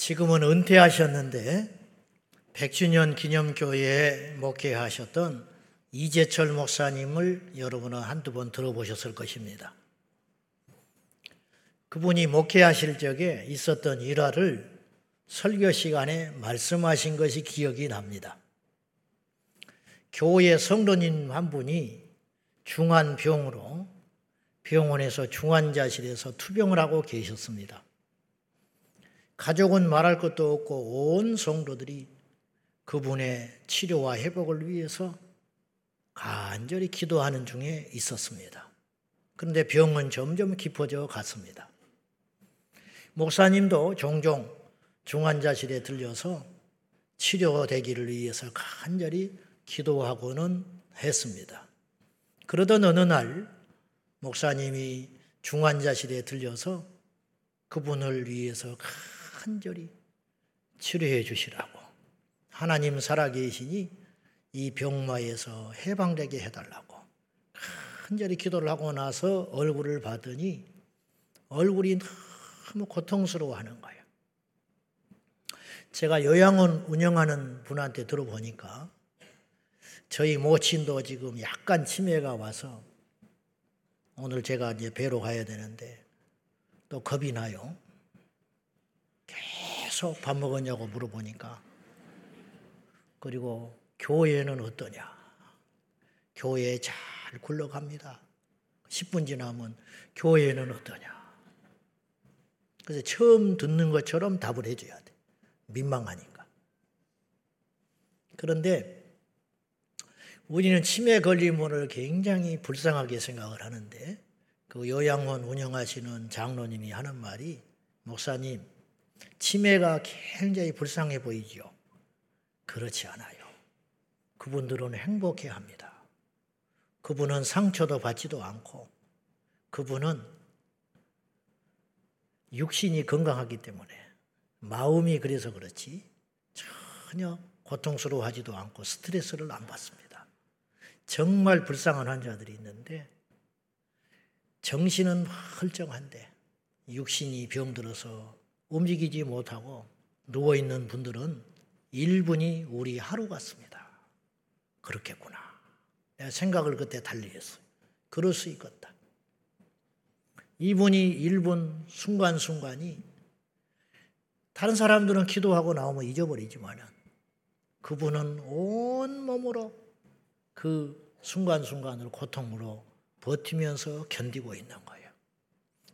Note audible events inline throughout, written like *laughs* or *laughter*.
지금은 은퇴하셨는데 100주년 기념교회에 목회하셨던 이재철 목사님을 여러분은 한두 번 들어보셨을 것입니다. 그분이 목회하실 적에 있었던 일화를 설교 시간에 말씀하신 것이 기억이 납니다. 교회 성도님 한 분이 중한 병으로 병원에서 중환자실에서 투병을 하고 계셨습니다. 가족은 말할 것도 없고 온 성도들이 그분의 치료와 회복을 위해서 간절히 기도하는 중에 있었습니다. 그런데 병은 점점 깊어져 갔습니다. 목사님도 종종 중환자실에 들려서 치료되기를 위해서 간절히 기도하고는 했습니다. 그러던 어느 날 목사님이 중환자실에 들려서 그분을 위해서 간절히 치료해 주시라고 하나님 살아계시니 이 병마에서 해방되게 해달라고 간절히 기도를 하고 나서 얼굴을 봤더니 얼굴이 너무 고통스러워 하는 거예요. 제가 요양원 운영하는 분한테 들어보니까 저희 모친도 지금 약간 치매가 와서 오늘 제가 이제 배로 가야 되는데 또 겁이 나요. 계속 밥 먹었냐고 물어보니까 그리고 교회는 어떠냐? 교회 잘 굴러갑니다. 10분 지나면 교회는 어떠냐? 그래서 처음 듣는 것처럼 답을 해줘야 돼. 민망하니까. 그런데 우리는 치매 걸림을 굉장히 불쌍하게 생각을 하는데 그 요양원 운영하시는 장로님이 하는 말이 목사님 치매가 굉장히 불쌍해 보이죠. 그렇지 않아요. 그분들은 행복해 합니다. 그분은 상처도 받지도 않고 그분은 육신이 건강하기 때문에 마음이 그래서 그렇지 전혀 고통스러워 하지도 않고 스트레스를 안 받습니다. 정말 불쌍한 환자들이 있는데 정신은 멀쩡한데 육신이 병들어서 움직이지 못하고 누워있는 분들은 1분이 우리 하루 같습니다. 그렇겠구나. 내가 생각을 그때 달리 했어요. 그럴 수 있겠다. 이분이 1분 순간순간이 다른 사람들은 기도하고 나오면 잊어버리지만 그분은 온 몸으로 그 순간순간을 고통으로 버티면서 견디고 있는 거예요.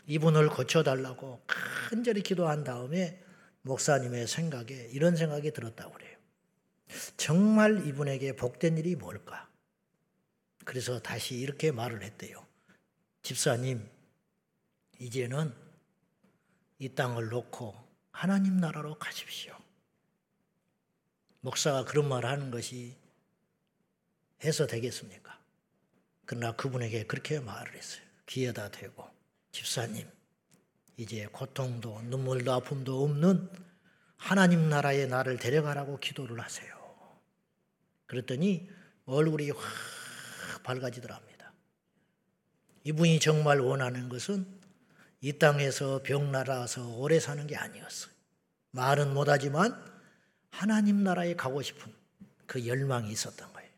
이분을 고쳐달라고 간절히 기도한 다음에 목사님의 생각에 이런 생각이 들었다고 그래요. 정말 이분에게 복된 일이 뭘까? 그래서 다시 이렇게 말을 했대요. 집사님, 이제는 이 땅을 놓고 하나님 나라로 가십시오. 목사가 그런 말을 하는 것이 해서 되겠습니까? 그러나 그분에게 그렇게 말을 했어요. 귀에다 대고 집사님 이제 고통도 눈물도 아픔도 없는 하나님 나라에 나를 데려가라고 기도를 하세요. 그랬더니 얼굴이 확 밝아지더랍니다. 이분이 정말 원하는 것은 이 땅에서 병나라서 오래 사는 게 아니었어요. 말은 못하지만 하나님 나라에 가고 싶은 그 열망이 있었던 거예요.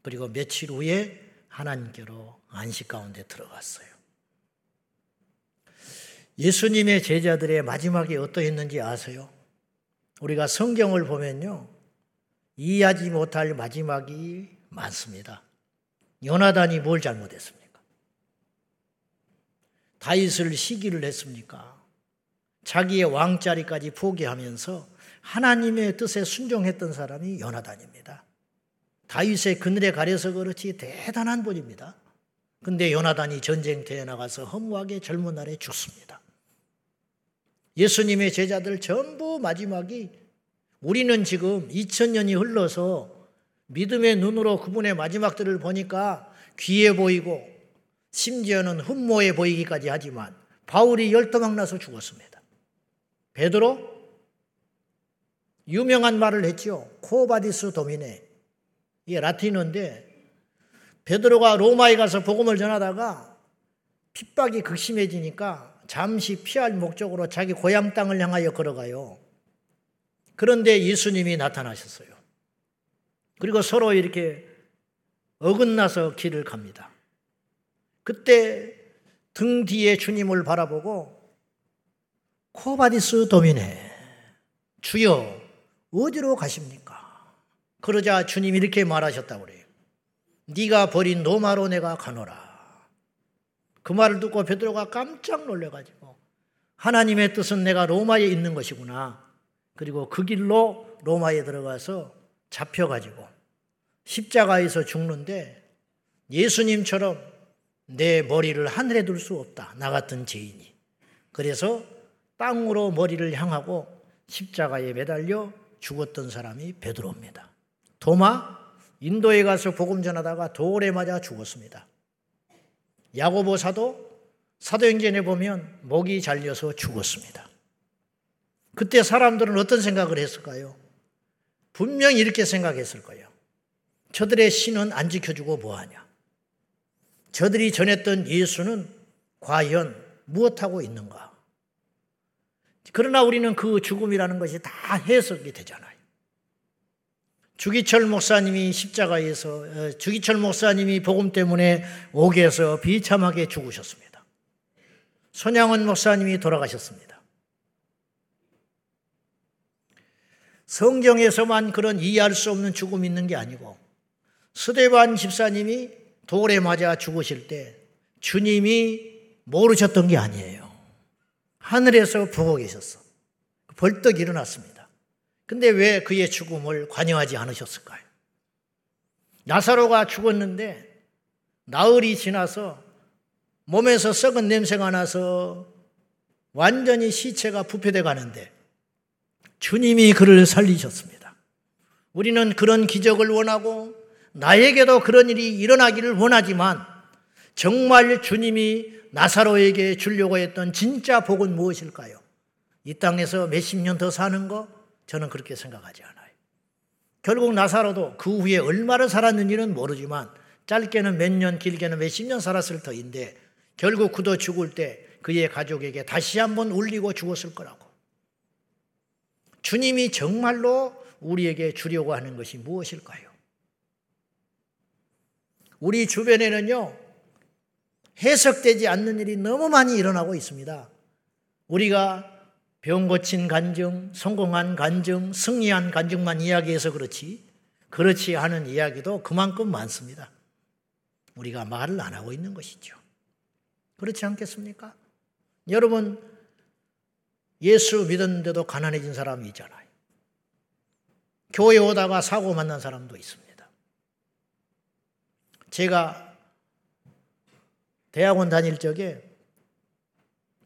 그리고 며칠 후에 하나님께로 안식 가운데 들어갔어요. 예수님의 제자들의 마지막이 어떠했는지 아세요? 우리가 성경을 보면요. 이해하지 못할 마지막이 많습니다. 요나단이 뭘 잘못했습니까? 다윗을 시기를 했습니까? 자기의 왕자리까지 포기하면서 하나님의 뜻에 순종했던 사람이 요나단입니다. 다윗의 그늘에 가려서 그렇지 대단한 분입니다. 근데 요나단이 전쟁터에 나가서 허무하게 젊은 날에 죽습니다. 예수님의 제자들 전부 마지막이 우리는 지금 2000년이 흘러서 믿음의 눈으로 그분의 마지막들을 보니까 귀해 보이고 심지어는 흠모해 보이기까지 하지만 바울이 열도망 나서 죽었습니다. 베드로 유명한 말을 했죠. Quo vadis Domine. 이게 라틴어인데 베드로가 로마에 가서 복음을 전하다가 핍박이 극심해지니까 잠시 피할 목적으로 자기 고향 땅을 향하여 걸어가요. 그런데 예수님이 나타나셨어요. 그리고 서로 이렇게 어긋나서 길을 갑니다. 그때 등 뒤에 주님을 바라보고 Quo vadis Domine 주여 어디로 가십니까? 그러자 주님이 이렇게 말하셨다고 그래요. 네가 버린 로마로 내가 가노라. 그 말을 듣고 베드로가 깜짝 놀래가지고 하나님의 뜻은 내가 로마에 있는 것이구나. 그리고 그 길로 로마에 들어가서 잡혀가지고 십자가에서 죽는데 예수님처럼 내 머리를 하늘에 둘 수 없다. 나 같은 죄인이. 그래서 땅으로 머리를 향하고 십자가에 매달려 죽었던 사람이 베드로입니다. 도마 인도에 가서 복음 전하다가 돌에 맞아 죽었습니다. 야고보 사도 사도행전에 보면 목이 잘려서 죽었습니다. 그때 사람들은 어떤 생각을 했을까요? 분명히 이렇게 생각했을 거예요. 저들의 신은 안 지켜주고 뭐하냐? 저들이 전했던 예수는 과연 무엇하고 있는가? 그러나 우리는 그 죽음이라는 것이 다 해석이 되잖아요. 주기철 목사님이 십자가에서 어, 주기철 목사님이 복음 때문에 옥에서 비참하게 죽으셨습니다. 손양원 목사님이 돌아가셨습니다. 성경에서만 그런 이해할 수 없는 죽음이 있는 게 아니고 스데반 집사님이 돌에 맞아 죽으실 때 주님이 모르셨던 게 아니에요. 하늘에서 보고 계셨어. 벌떡 일어났습니다. 근데 왜 그의 죽음을 관여하지 않으셨을까요? 나사로가 죽었는데 나흘이 지나서 몸에서 썩은 냄새가 나서 완전히 시체가 부패돼 가는데 주님이 그를 살리셨습니다. 우리는 그런 기적을 원하고 나에게도 그런 일이 일어나기를 원하지만 정말 주님이 나사로에게 주려고 했던 진짜 복은 무엇일까요? 이 땅에서 몇십 년 더 사는 거, 저는 그렇게 생각하지 않아요. 결국 나사로도 그 후에 얼마를 살았는지는 모르지만 짧게는 몇 년, 길게는 몇십 년 살았을 터인데 결국 그도 죽을 때 그의 가족에게 다시 한번 울리고 죽었을 거라고. 주님이 정말로 우리에게 주려고 하는 것이 무엇일까요? 우리 주변에는요, 해석되지 않는 일이 너무 많이 일어나고 있습니다. 우리가 병 고친 간증, 성공한 간증, 승리한 간증만 이야기해서 그렇지, 그렇지 않은 이야기도 그만큼 많습니다. 우리가 말을 안 하고 있는 것이죠. 그렇지 않겠습니까? 여러분, 예수 믿었는데도 가난해진 사람이 있잖아요. 교회 오다가 사고 만난 사람도 있습니다. 제가 대학원 다닐 적에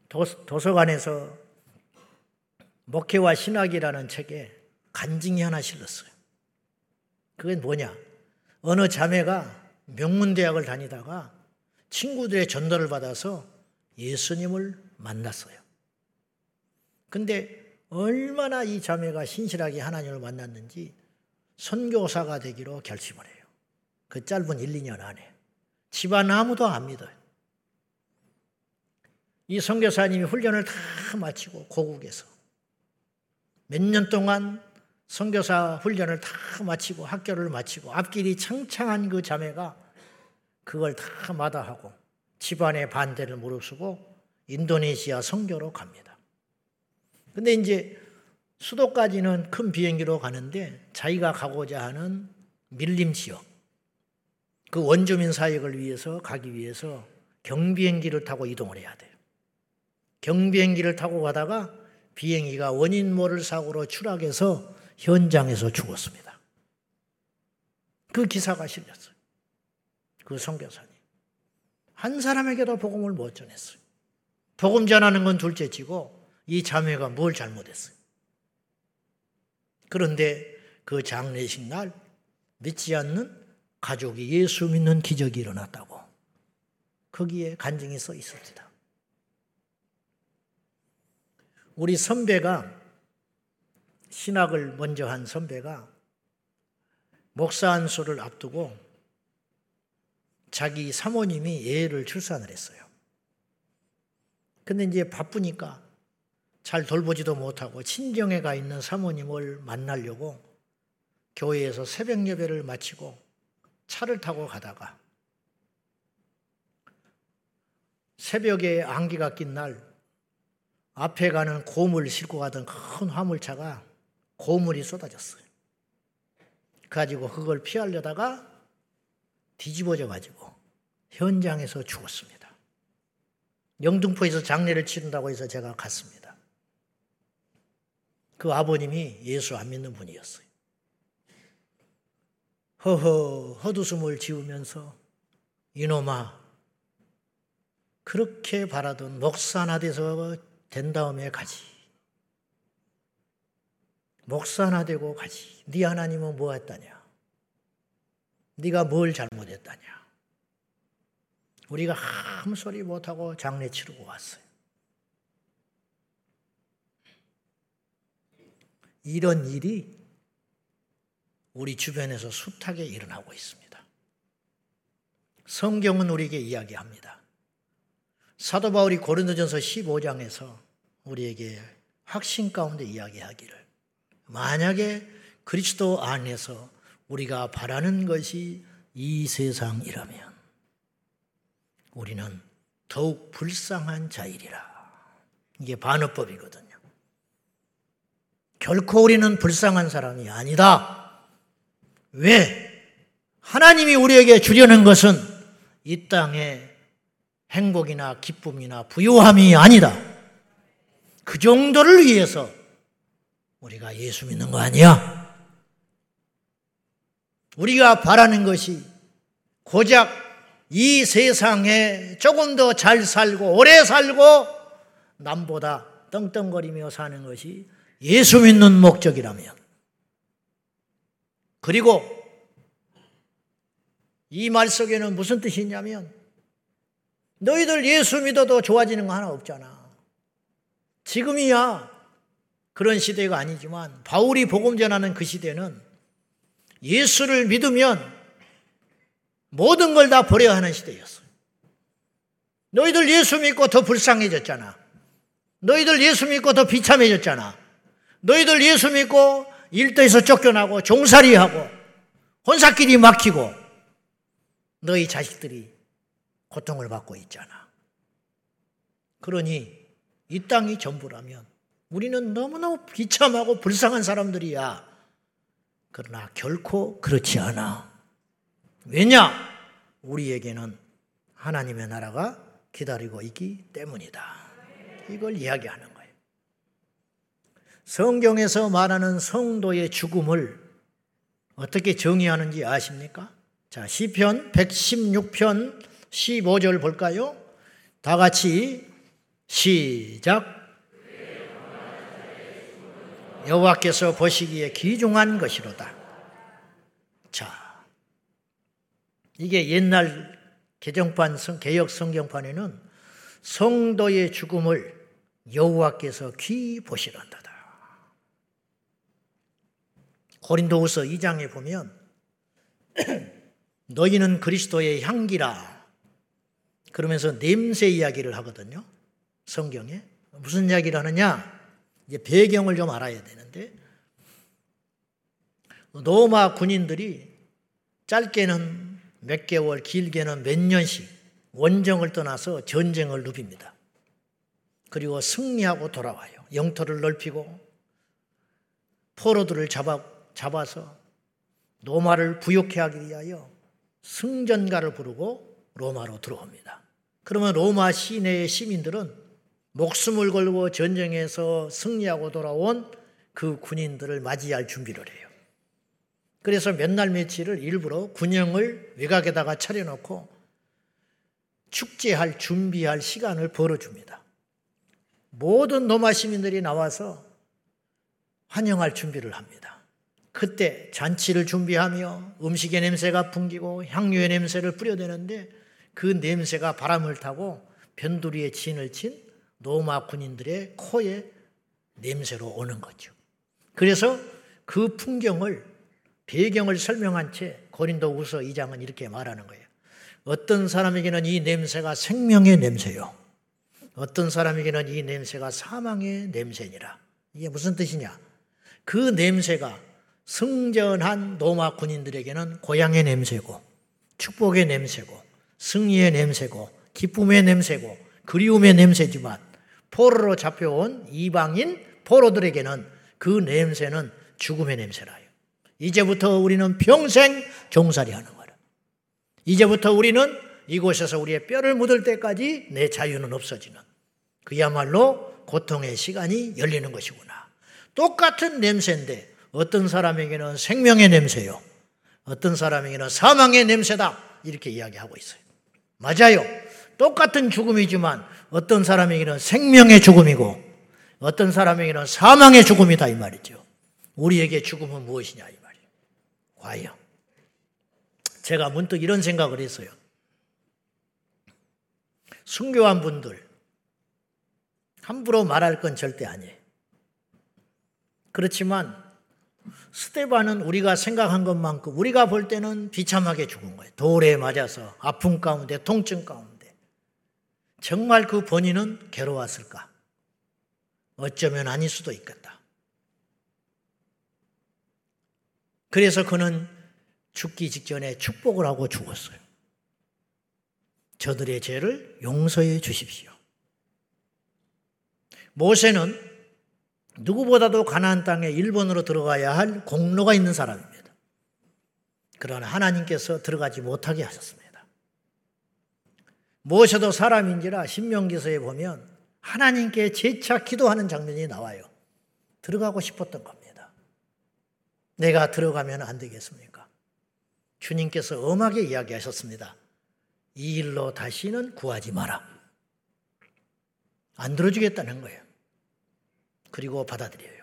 도서관에서 목회와 신학이라는 책에 간증이 하나 실렸어요. 그게 뭐냐? 어느 자매가 명문대학을 다니다가 친구들의 전도를 받아서 예수님을 만났어요. 근데 얼마나 이 자매가 신실하게 하나님을 만났는지 선교사가 되기로 결심을 해요. 그 짧은 1, 2년 안에. 집안 아무도 안 믿어요. 이 선교사님이 훈련을 다 마치고 고국에서 몇 년 동안 선교사 훈련을 다 마치고 학교를 마치고 앞길이 창창한 그 자매가 그걸 다 마다하고 집안의 반대를 무릅쓰고 인도네시아 선교로 갑니다. 근데 이제 수도까지는 큰 비행기로 가는데 자기가 가고자 하는 밀림 지역, 그 원주민 사역을 위해서 가기 위해서 경비행기를 타고 이동을 해야 돼요. 경비행기를 타고 가다가 비행기가 원인 모를 사고로 추락해서 현장에서 죽었습니다. 그 기사가 실렸어요. 그 선교사님. 한 사람에게도 복음을 못 전했어요. 복음 전하는 건 둘째치고 이 자매가 뭘 잘못했어요. 그런데 그 장례식 날 믿지 않는 가족이 예수 믿는 기적이 일어났다고 거기에 간증이 써 있습니다. 우리 선배가 신학을 먼저 한 선배가 목사 안수를 앞두고 자기 사모님이 애를 출산을 했어요. 근데 이제 바쁘니까 잘 돌보지도 못하고 친정에 가 있는 사모님을 만나려고 교회에서 새벽 예배를 마치고 차를 타고 가다가 새벽에 안개가 낀 날 앞에 가는 고물 싣고 가던 큰 화물차가 고물이 쏟아졌어요. 가지고 그걸 피하려다가 뒤집어져 가지고 현장에서 죽었습니다. 영등포에서 장례를 치른다고 해서 제가 갔습니다. 그 아버님이 예수 안 믿는 분이었어요. 허허 헛웃음을 지으면서 이놈아 그렇게 바라던 목사나 돼서 된 다음에 가지. 목사나 되고 가지. 네 하나님은 뭐 했다냐? 네가 뭘 잘못했다냐? 우리가 아무 소리 못하고 장례 치르고 왔어요. 이런 일이 우리 주변에서 숱하게 일어나고 있습니다. 성경은 우리에게 이야기합니다. 사도 바울이 고린도전서 15장에서 우리에게 확신 가운데 이야기하기를 만약에 그리스도 안에서 우리가 바라는 것이 이 세상이라면 우리는 더욱 불쌍한 자이리라. 이게 반어법이거든요. 결코 우리는 불쌍한 사람이 아니다. 왜? 하나님이 우리에게 주려는 것은 이 땅에 행복이나 기쁨이나 부유함이 아니다. 그 정도를 위해서 우리가 예수 믿는 거 아니야? 우리가 바라는 것이 고작 이 세상에 조금 더 잘 살고 오래 살고 남보다 떵떵거리며 사는 것이 예수 믿는 목적이라면 그리고 이 말 속에는 무슨 뜻이 있냐면 너희들 예수 믿어도 좋아지는 거 하나 없잖아. 지금이야 그런 시대가 아니지만 바울이 복음 전하는 그 시대는 예수를 믿으면 모든 걸 다 버려야 하는 시대였어요. 너희들 예수 믿고 더 불쌍해졌잖아. 너희들 예수 믿고 더 비참해졌잖아. 너희들 예수 믿고 일터에서 쫓겨나고 종살이하고 혼사끼리 막히고 너희 자식들이 고통을 받고 있잖아. 그러니 이 땅이 전부라면 우리는 너무너무 비참하고 불쌍한 사람들이야. 그러나 결코 그렇지 않아. 왜냐? 우리에게는 하나님의 나라가 기다리고 있기 때문이다. 이걸 이야기하는 거예요. 성경에서 말하는 성도의 죽음을 어떻게 정의하는지 아십니까? 자, 시편 116편 15절 볼까요? 다 같이 시작. 여호와께서 보시기에 귀중한 것이로다. 자, 이게 옛날 개정판 개혁 성경판에는 성도의 죽음을 여호와께서 귀 보시란다. 고린도후서 2장에 보면 *clears throat* 너희는 그리스도의 향기라 그러면서 냄새 이야기를 하거든요. 성경에 무슨 이야기를 하느냐? 이제 배경을 좀 알아야 되는데 로마 군인들이 짧게는 몇 개월, 길게는 몇 년씩 원정을 떠나서 전쟁을 누빕니다. 그리고 승리하고 돌아와요. 영토를 넓히고 포로들을 잡아, 잡아서 로마를 부욕해 하기 위하여 승전가를 부르고 로마로 들어옵니다. 그러면 로마 시내의 시민들은 목숨을 걸고 전쟁에서 승리하고 돌아온 그 군인들을 맞이할 준비를 해요. 그래서 몇 날 며칠을 일부러 군영을 외곽에다가 차려놓고 축제할 준비할 시간을 벌어줍니다. 모든 로마 시민들이 나와서 환영할 준비를 합니다. 그때 잔치를 준비하며 음식의 냄새가 풍기고 향료의 냄새를 뿌려대는데 그 냄새가 바람을 타고 변두리에 진을 친 로마 군인들의 코에 냄새로 오는 거죠. 그래서 그 풍경을 배경을 설명한 채 고린도후서 2장은 이렇게 말하는 거예요. 어떤 사람에게는 이 냄새가 생명의 냄새요. 어떤 사람에게는 이 냄새가 사망의 냄새니라. 이게 무슨 뜻이냐? 그 냄새가 승전한 로마 군인들에게는 고향의 냄새고, 축복의 냄새고, 승리의 냄새고, 기쁨의 냄새고, 그리움의 냄새지만, 포로로 잡혀온 이방인 포로들에게는 그 냄새는 죽음의 냄새라요. 이제부터 우리는 평생 종살이 하는 거라. 이제부터 우리는 이곳에서 우리의 뼈를 묻을 때까지 내 자유는 없어지는 그야말로 고통의 시간이 열리는 것이구나. 똑같은 냄새인데 어떤 사람에게는 생명의 냄새요. 어떤 사람에게는 사망의 냄새다. 이렇게 이야기하고 있어요. 맞아요. 똑같은 죽음이지만 어떤 사람에게는 생명의 죽음이고 어떤 사람에게는 사망의 죽음이다 이 말이죠. 우리에게 죽음은 무엇이냐 이 말이에요. 과연 제가 문득 이런 생각을 했어요. 순교한 분들 함부로 말할 건 절대 아니에요. 그렇지만 스테반은 우리가 생각한 것만큼 우리가 볼 때는 비참하게 죽은 거예요. 돌에 맞아서 아픔 가운데 통증 가운데 정말 그 본인은 괴로웠을까? 어쩌면 아닐 수도 있겠다. 그래서 그는 죽기 직전에 축복을 하고 죽었어요. 저들의 죄를 용서해 주십시오. 모세는 누구보다도 가나안 땅에 일본으로 들어가야 할 공로가 있는 사람입니다. 그러나 하나님께서 들어가지 못하게 하셨습니다. 모세도 사람인지라 신명기서에 보면 하나님께 재차 기도하는 장면이 나와요. 들어가고 싶었던 겁니다. 내가 들어가면 안 되겠습니까? 주님께서 엄하게 이야기하셨습니다. 이 일로 다시는 구하지 마라. 안 들어주겠다는 거예요. 그리고 받아들여요.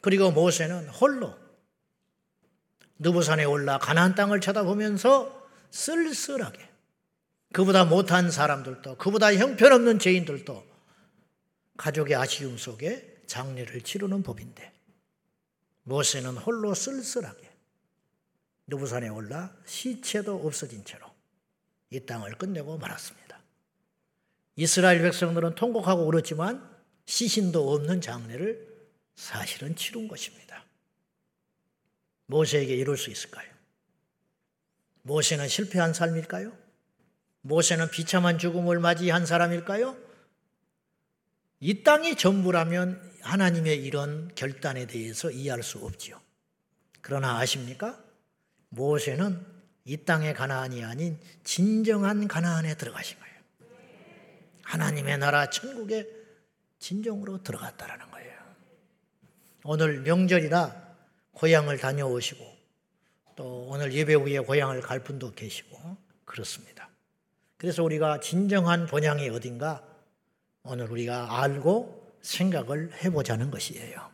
그리고 모세는 홀로 느부산에 올라 가나안 땅을 쳐다보면서 쓸쓸하게 그보다 못한 사람들도 그보다 형편없는 죄인들도 가족의 아쉬움 속에 장례를 치르는 법인데 모세는 홀로 쓸쓸하게 누부산에 올라 시체도 없어진 채로 이 땅을 끝내고 말았습니다. 이스라엘 백성들은 통곡하고 울었지만 시신도 없는 장례를 사실은 치른 것입니다. 모세에게 이룰 수 있을까요? 모세는 실패한 삶일까요? 모세는 비참한 죽음을 맞이한 사람일까요? 이 땅이 전부라면 하나님의 이런 결단에 대해서 이해할 수 없지요. 그러나 아십니까? 모세는 이 땅의 가나안이 아닌 진정한 가나안에 들어가신 거예요. 하나님의 나라 천국에 진정으로 들어갔다라는 거예요. 오늘 명절이라 고향을 다녀오시고 또 오늘 예배 후에 고향을 갈 분도 계시고 그렇습니다. 그래서 우리가 진정한 본향이 어딘가 오늘 우리가 알고 생각을 해보자는 것이에요.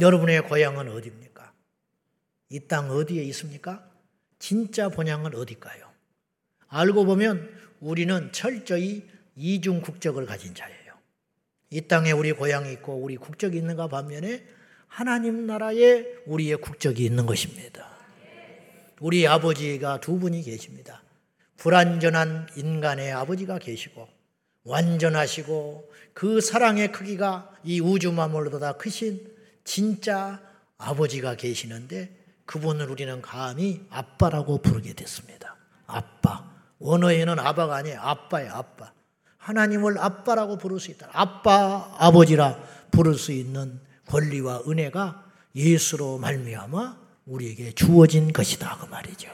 여러분의 고향은 어디입니까? 이 땅 어디에 있습니까? 진짜 본향은 어딜까요? 알고 보면 우리는 철저히 이중 국적을 가진 자예요. 이 땅에 우리 고향이 있고 우리 국적이 있는가 반면에 하나님 나라에 우리의 국적이 있는 것입니다. 우리 아버지가 두 분이 계십니다. 불완전한 인간의 아버지가 계시고 완전하시고 그 사랑의 크기가 이 우주 만물보다 크신 진짜 아버지가 계시는데 그분을 우리는 감히 아빠라고 부르게 됐습니다. 아빠. 원어에는 아빠가 아니에요. 아빠예요, 아빠. 하나님을 아빠라고 부를 수 있다. 아빠, 아버지라 부를 수 있는 권리와 은혜가 예수로 말미암아 우리에게 주어진 것이다 그 말이죠.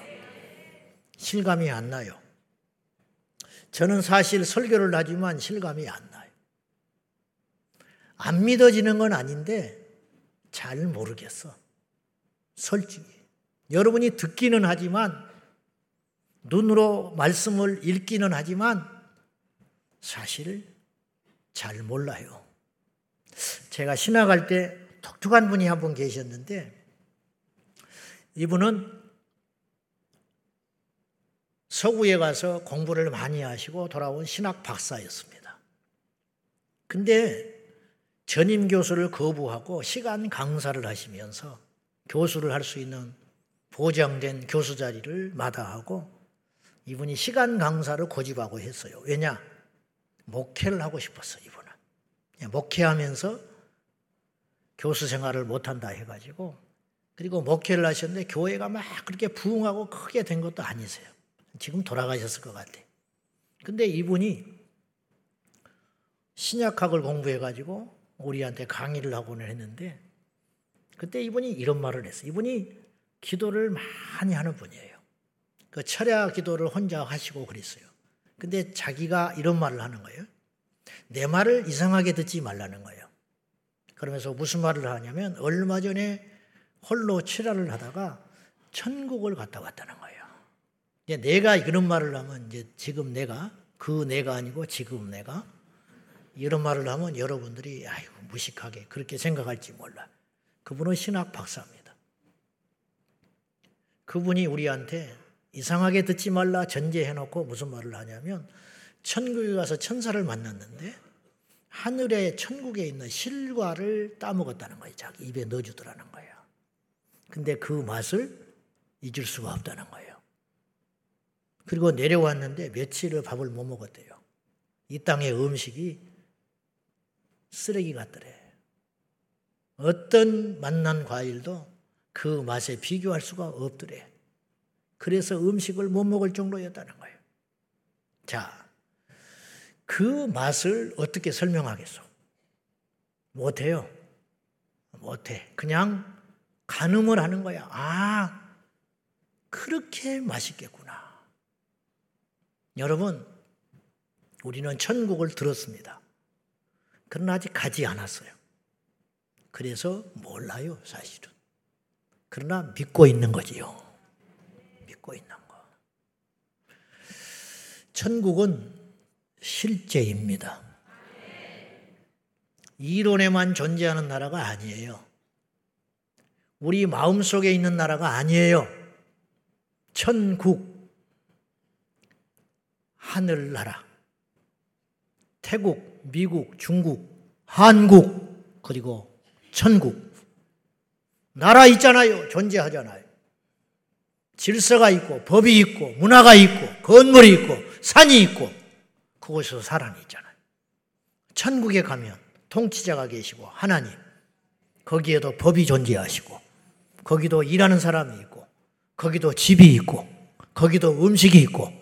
실감이 안 나요. 저는 사실 설교를 하지만 실감이 안 나요. 안 믿어지는 건 아닌데 잘 모르겠어. 솔직히. 여러분이 듣기는 하지만 눈으로 말씀을 읽기는 하지만 사실 잘 몰라요. 제가 신학할 때 독특한 분이 한 분 계셨는데 이분은 서구에 가서 공부를 많이 하시고 돌아온 신학 박사였습니다. 근데 전임 교수를 거부하고 시간 강사를 하시면서 교수를 할 수 있는 보장된 교수 자리를 마다하고 이분이 시간 강사를 고집하고 했어요. 왜냐? 목회를 하고 싶었어, 이분은. 목회하면서 교수 생활을 못한다 해가지고 그리고 목회를 하셨는데 교회가 막 그렇게 부흥하고 크게 된 것도 아니세요. 지금 돌아가셨을 것 같아. 근데 이분이 신약학을 공부해가지고 우리한테 강의를 하고는 했는데 그때 이분이 이런 말을 했어요. 이분이 기도를 많이 하는 분이에요. 그 철야 기도를 혼자 하시고 그랬어요. 근데 자기가 이런 말을 하는 거예요. 내 말을 이상하게 듣지 말라는 거예요. 그러면서 무슨 말을 하냐면 얼마 전에 홀로 칠화를 하다가 천국을 갔다 왔다는 거예요. 이제 내가 이런 말을 하면 이제 지금 내가 그 내가 아니고 지금 내가 이런 말을 하면 여러분들이 아이고 무식하게 그렇게 생각할지 몰라. 그분은 신학 박사입니다. 그분이 우리한테 이상하게 듣지 말라 전제해놓고 무슨 말을 하냐면 천국에 가서 천사를 만났는데 하늘의 천국에 있는 실과를 따먹었다는 거예요. 자기 입에 넣어주더라는 거예요. 근데 그 맛을 잊을 수가 없다는 거예요. 그리고 내려왔는데 며칠을 밥을 못 먹었대요. 이 땅의 음식이 쓰레기 같더래. 어떤 맛난 과일도 그 맛에 비교할 수가 없더래. 그래서 음식을 못 먹을 정도였다는 거예요. 자, 그 맛을 어떻게 설명하겠어? 못해요. 못해. 그냥 가늠을 하는 거야. 아, 그렇게 맛있겠구나. 여러분, 우리는 천국을 들었습니다. 그러나 아직 가지 않았어요. 그래서 몰라요, 사실은. 그러나 믿고 있는 거지요. 믿고 있는 거. 천국은 실제입니다. 이론에만 존재하는 나라가 아니에요. 우리 마음 속에 있는 나라가 아니에요. 천국, 하늘나라, 태국, 미국, 중국, 한국, 그리고 천국. 나라 있잖아요. 존재하잖아요. 질서가 있고, 법이 있고, 문화가 있고, 건물이 있고, 산이 있고, 그곳에서 사람이 있잖아요. 천국에 가면 통치자가 계시고 하나님 거기에도 법이 존재하시고 거기도 일하는 사람이 있고 거기도 집이 있고 거기도 음식이 있고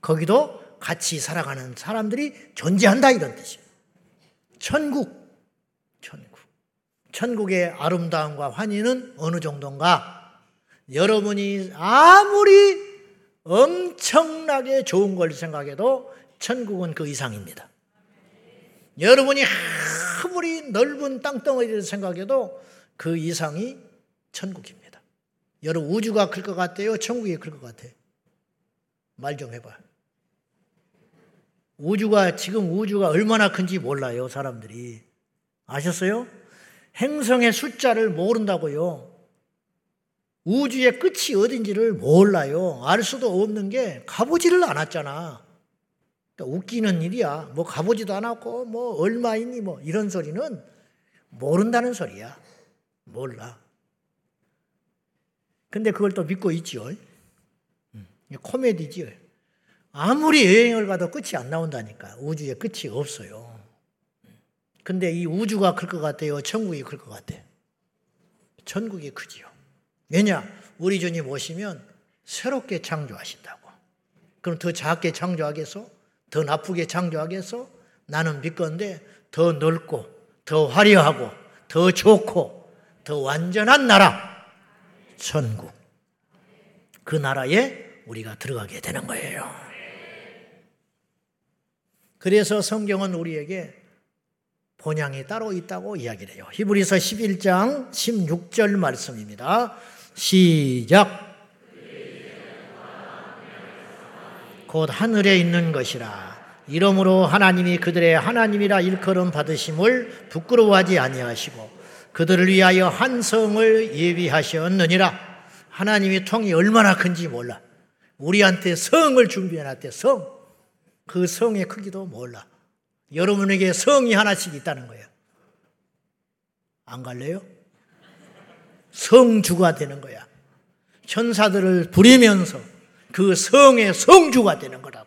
거기도 같이 살아가는 사람들이 존재한다 이런 뜻이에요. 천국, 천국. 천국의 아름다움과 환희는 어느 정도인가? 여러분이 아무리 엄청나게 좋은 걸 생각해도 천국은 그 이상입니다. 여러분이 아무리 넓은 땅덩어리를 생각해도 그 이상이 천국입니다. 여러분 우주가 클 것 같아요? 천국이 클 것 같아요? 말 좀 해봐. 우주가 지금 우주가 얼마나 큰지 몰라요 사람들이 아셨어요? 행성의 숫자를 모른다고요. 우주의 끝이 어딘지를 몰라요. 알 수도 없는 게 가보지를 않았잖아. 그러니까 웃기는 일이야. 뭐 가보지도 않았고 뭐 얼마이니 뭐 이런 소리는 모른다는 소리야. 몰라. 근데 그걸 또 믿고 있지요. 음, 코미디지요. 아무리 여행을 가도 끝이 안 나온다니까. 우주에 끝이 없어요. 근데 이 우주가 클 것 같아요? 천국이 클 것 같아? 천국이 크지요. 왜냐? 우리 주님 오시면 새롭게 창조하신다고. 그럼 더 작게 창조하겠어? 더 나쁘게 창조하겠어? 나는 믿건데 더 넓고 더 화려하고 더 좋고 더 완전한 나라 천국 그 나라에 우리가 들어가게 되는 거예요. 그래서 성경은 우리에게 본향이 따로 있다고 이야기를 해요. 히브리서 11장 16절 말씀입니다. 시작. 곧 하늘에 있는 것이라. 이러므로 하나님이 그들의 하나님이라 일컬음 받으심을 부끄러워하지 아니하시고 그들을 위하여 한 성을 예비하셨느니라. 하나님의 통이 얼마나 큰지 몰라. 우리한테 성을 준비해 놨대, 성. 그 성의 크기도 몰라. 여러분에게 성이 하나씩 있다는 거예요. 안 갈래요? 성주가 되는 거야. 천사들을 부리면서 그 성의 성주가 되는 거라고.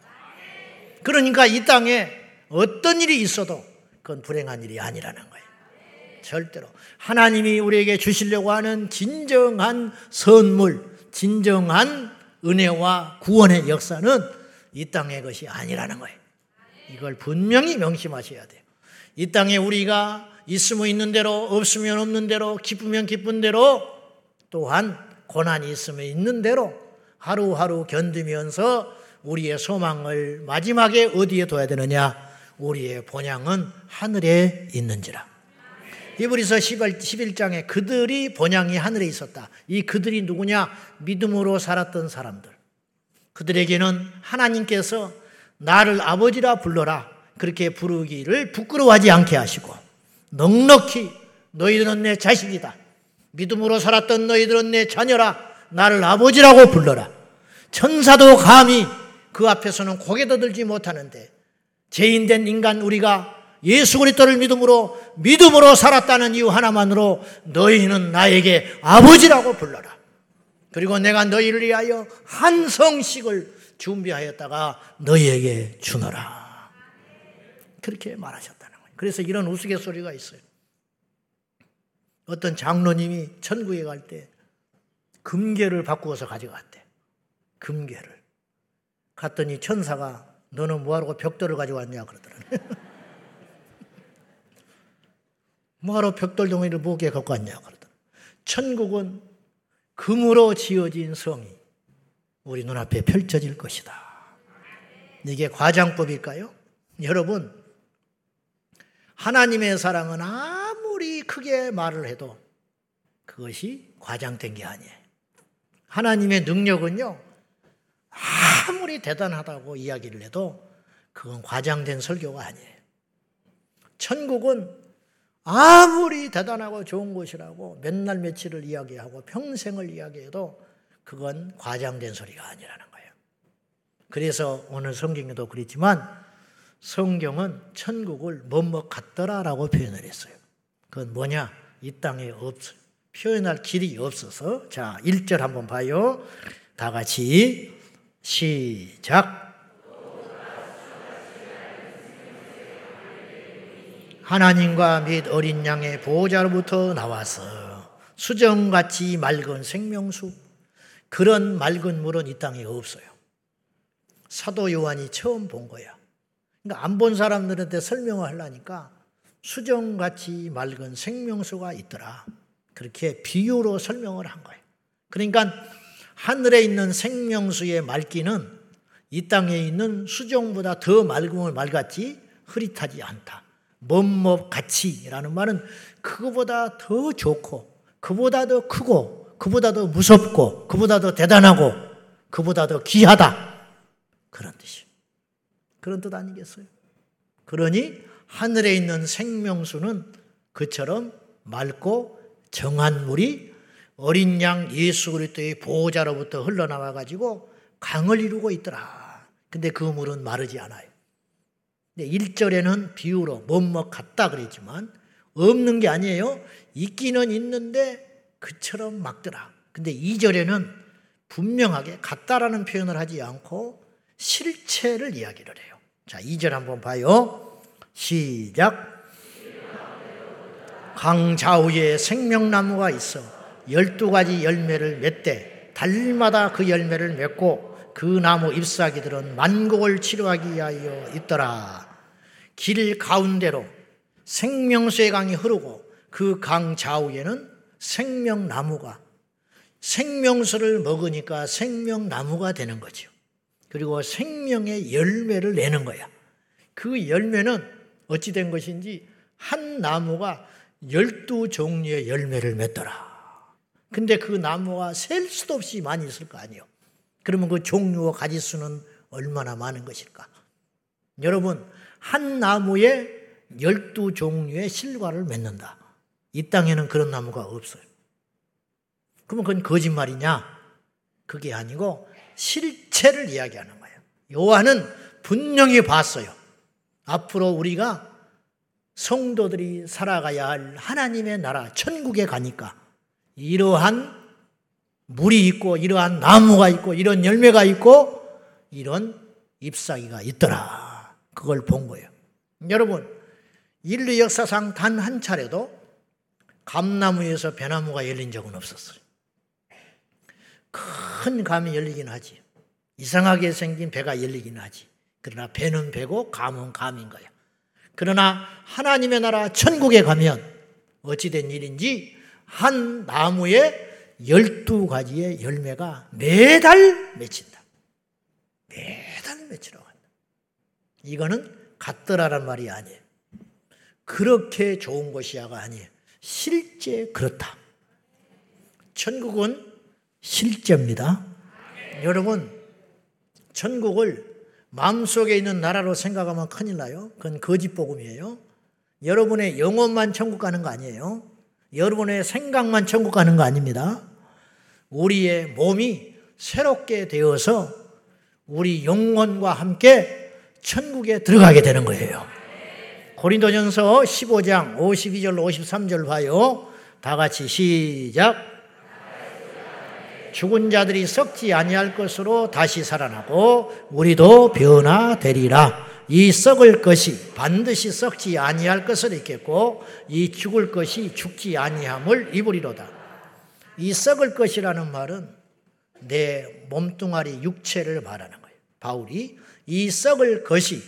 그러니까 이 땅에 어떤 일이 있어도 그건 불행한 일이 아니라는 거예요. 절대로. 하나님이 우리에게 주시려고 하는 진정한 선물, 진정한 은혜와 구원의 역사는 이 땅의 것이 아니라는 거예요. 이걸 분명히 명심하셔야 돼요. 이 땅에 우리가 있으면 있는 대로, 없으면 없는 대로, 기쁘면 기쁜 대로, 또한 고난이 있으면 있는 대로 하루하루 견디면서 우리의 소망을 마지막에 어디에 둬야 되느냐? 우리의 본향은 하늘에 있는지라. 히브리서 11장에 그들이 본향이 하늘에 있었다. 이 그들이 누구냐? 믿음으로 살았던 사람들. 그들에게는 하나님께서 나를 아버지라 불러라. 그렇게 부르기를 부끄러워하지 않게 하시고 넉넉히 너희들은 내 자식이다. 믿음으로 살았던 너희들은 내 자녀라. 나를 아버지라고 불러라. 천사도 감히 그 앞에서는 고개도 들지 못하는데 죄인된 인간 우리가 예수 그리스도를 믿음으로 믿음으로 살았다는 이유 하나만으로 너희는 나에게 아버지라고 불러라. 그리고 내가 너희를 위하여 한 성식을 준비하였다가 너희에게 주노라. 그렇게 말하셨다는 거예요. 그래서 이런 우스갯소리가 있어요. 어떤 장로님이 천국에 갈 때 금괴를 바꾸어서 가져갔대. 금괴를. 갔더니 천사가 너는 뭐하러 벽돌을 가져왔냐 그러더라고요. *laughs* 뭐하러 벽돌 덩이를 무게 갖고 왔냐 그러더라고요. 천국은 금으로 지어진 성이 우리 눈앞에 펼쳐질 것이다. 이게 과장법일까요? 여러분, 하나님의 사랑은 아무리 크게 말을 해도 그것이 과장된 게 아니에요. 하나님의 능력은요, 아무리 대단하다고 이야기를 해도 그건 과장된 설교가 아니에요. 천국은 아무리 대단하고 좋은 곳이라고 맨날 며칠을 이야기하고 평생을 이야기해도 그건 과장된 소리가 아니라는 거예요. 그래서 오늘 성경에도 그랬지만 성경은 천국을 뭐뭐 같더라라고 표현을 했어요. 그건 뭐냐? 이 땅에 없어요. 표현할 길이 없어서 자, 1절 한번 봐요. 다 같이 시작. 하나님과 및 어린 양의 보호자로부터 나와서 수정같이 맑은 생명수 그런 맑은 물은 이 땅에 없어요. 사도 요한이 처음 본 거야. 그러니까 안 본 사람들한테 설명을 하려니까 수정같이 맑은 생명수가 있더라. 그렇게 비유로 설명을 한 거예요. 그러니까 하늘에 있는 생명수의 맑기는 이 땅에 있는 수정보다 더 맑음을 맑았지 흐릿하지 않다. 뭐뭐 같이라는 말은 그거보다 더 좋고 그보다 더 크고 그보다 더 무섭고 그보다 더 대단하고 그보다 더 귀하다. 그런 뜻 아니겠어요? 그러니 하늘에 있는 생명수는 그처럼 맑고 정한 물이 어린 양 예수 그리스도의 보호자로부터 흘러나와 가지고 강을 이루고 있더라. 근데 그 물은 마르지 않아요. 근데 1절에는 비유로 뭐뭐 같다 그랬지만 없는 게 아니에요. 있기는 있는데 그처럼 막더라. 근데 2절에는 분명하게 같다라는 표현을 하지 않고 실체를 이야기를 해요. 자, 2절 한번 봐요. 시작. 강 좌우에 생명나무가 있어 열두 가지 열매를 맺되 달마다 그 열매를 맺고 그 나무 잎사귀들은 만국을 치료하기 위하여 있더라. 길 가운데로 생명수의 강이 흐르고 그 강 좌우에는 생명나무가 생명수를 먹으니까 생명나무가 되는 거죠. 그리고 생명의 열매를 내는 거야. 그 열매는 어찌 된 것인지 한 나무가 열두 종류의 열매를 맺더라. 근데 그 나무가 셀 수도 없이 많이 있을 거 아니에요. 그러면 그 종류와 가지 수는 얼마나 많은 것일까? 여러분, 한 나무에 열두 종류의 실과를 맺는다. 이 땅에는 그런 나무가 없어요. 그러면 그건 거짓말이냐? 그게 아니고 실체를 이야기하는 거예요. 요한은 분명히 봤어요. 앞으로 우리가 성도들이 살아가야 할 하나님의 나라, 천국에 가니까 이러한 물이 있고 이러한 나무가 있고 이런 열매가 있고 이런 잎사귀가 있더라. 그걸 본 거예요. 여러분, 인류 역사상 단 한 차례도 감나무에서 배나무가 열린 적은 없었어요. 큰 감이 열리긴 하지. 이상하게 생긴 배가 열리긴 하지. 그러나 배는 배고 감은 감인 거야. 그러나 하나님의 나라 천국에 가면 어찌된 일인지 한 나무에 열두 가지의 열매가 매달 맺힌다. 매달 맺히라고 한다. 이거는 같더라란 말이 아니에요. 그렇게 좋은 것이야가 아니에요. 실제 그렇다. 천국은 실제입니다. 여러분, 천국을 마음속에 있는 나라로 생각하면 큰일 나요. 그건 거짓 복음이에요. 여러분의 영혼만 천국 가는 거 아니에요. 여러분의 생각만 천국 가는 거 아닙니다. 우리의 몸이 새롭게 되어서 우리 영혼과 함께 천국에 들어가게 되는 거예요. 고린도전서 15장 52절 53절 봐요. 다 같이 시작. 죽은 자들이 썩지 아니할 것으로 다시 살아나고 우리도 변화되리라. 이 썩을 것이 반드시 썩지 아니할 것을 입겠고 이 죽을 것이 죽지 아니함을 입으리로다. 이 썩을 것이라는 말은 내 몸뚱아리 육체를 말하는 거예요. 바울이 이 썩을 것이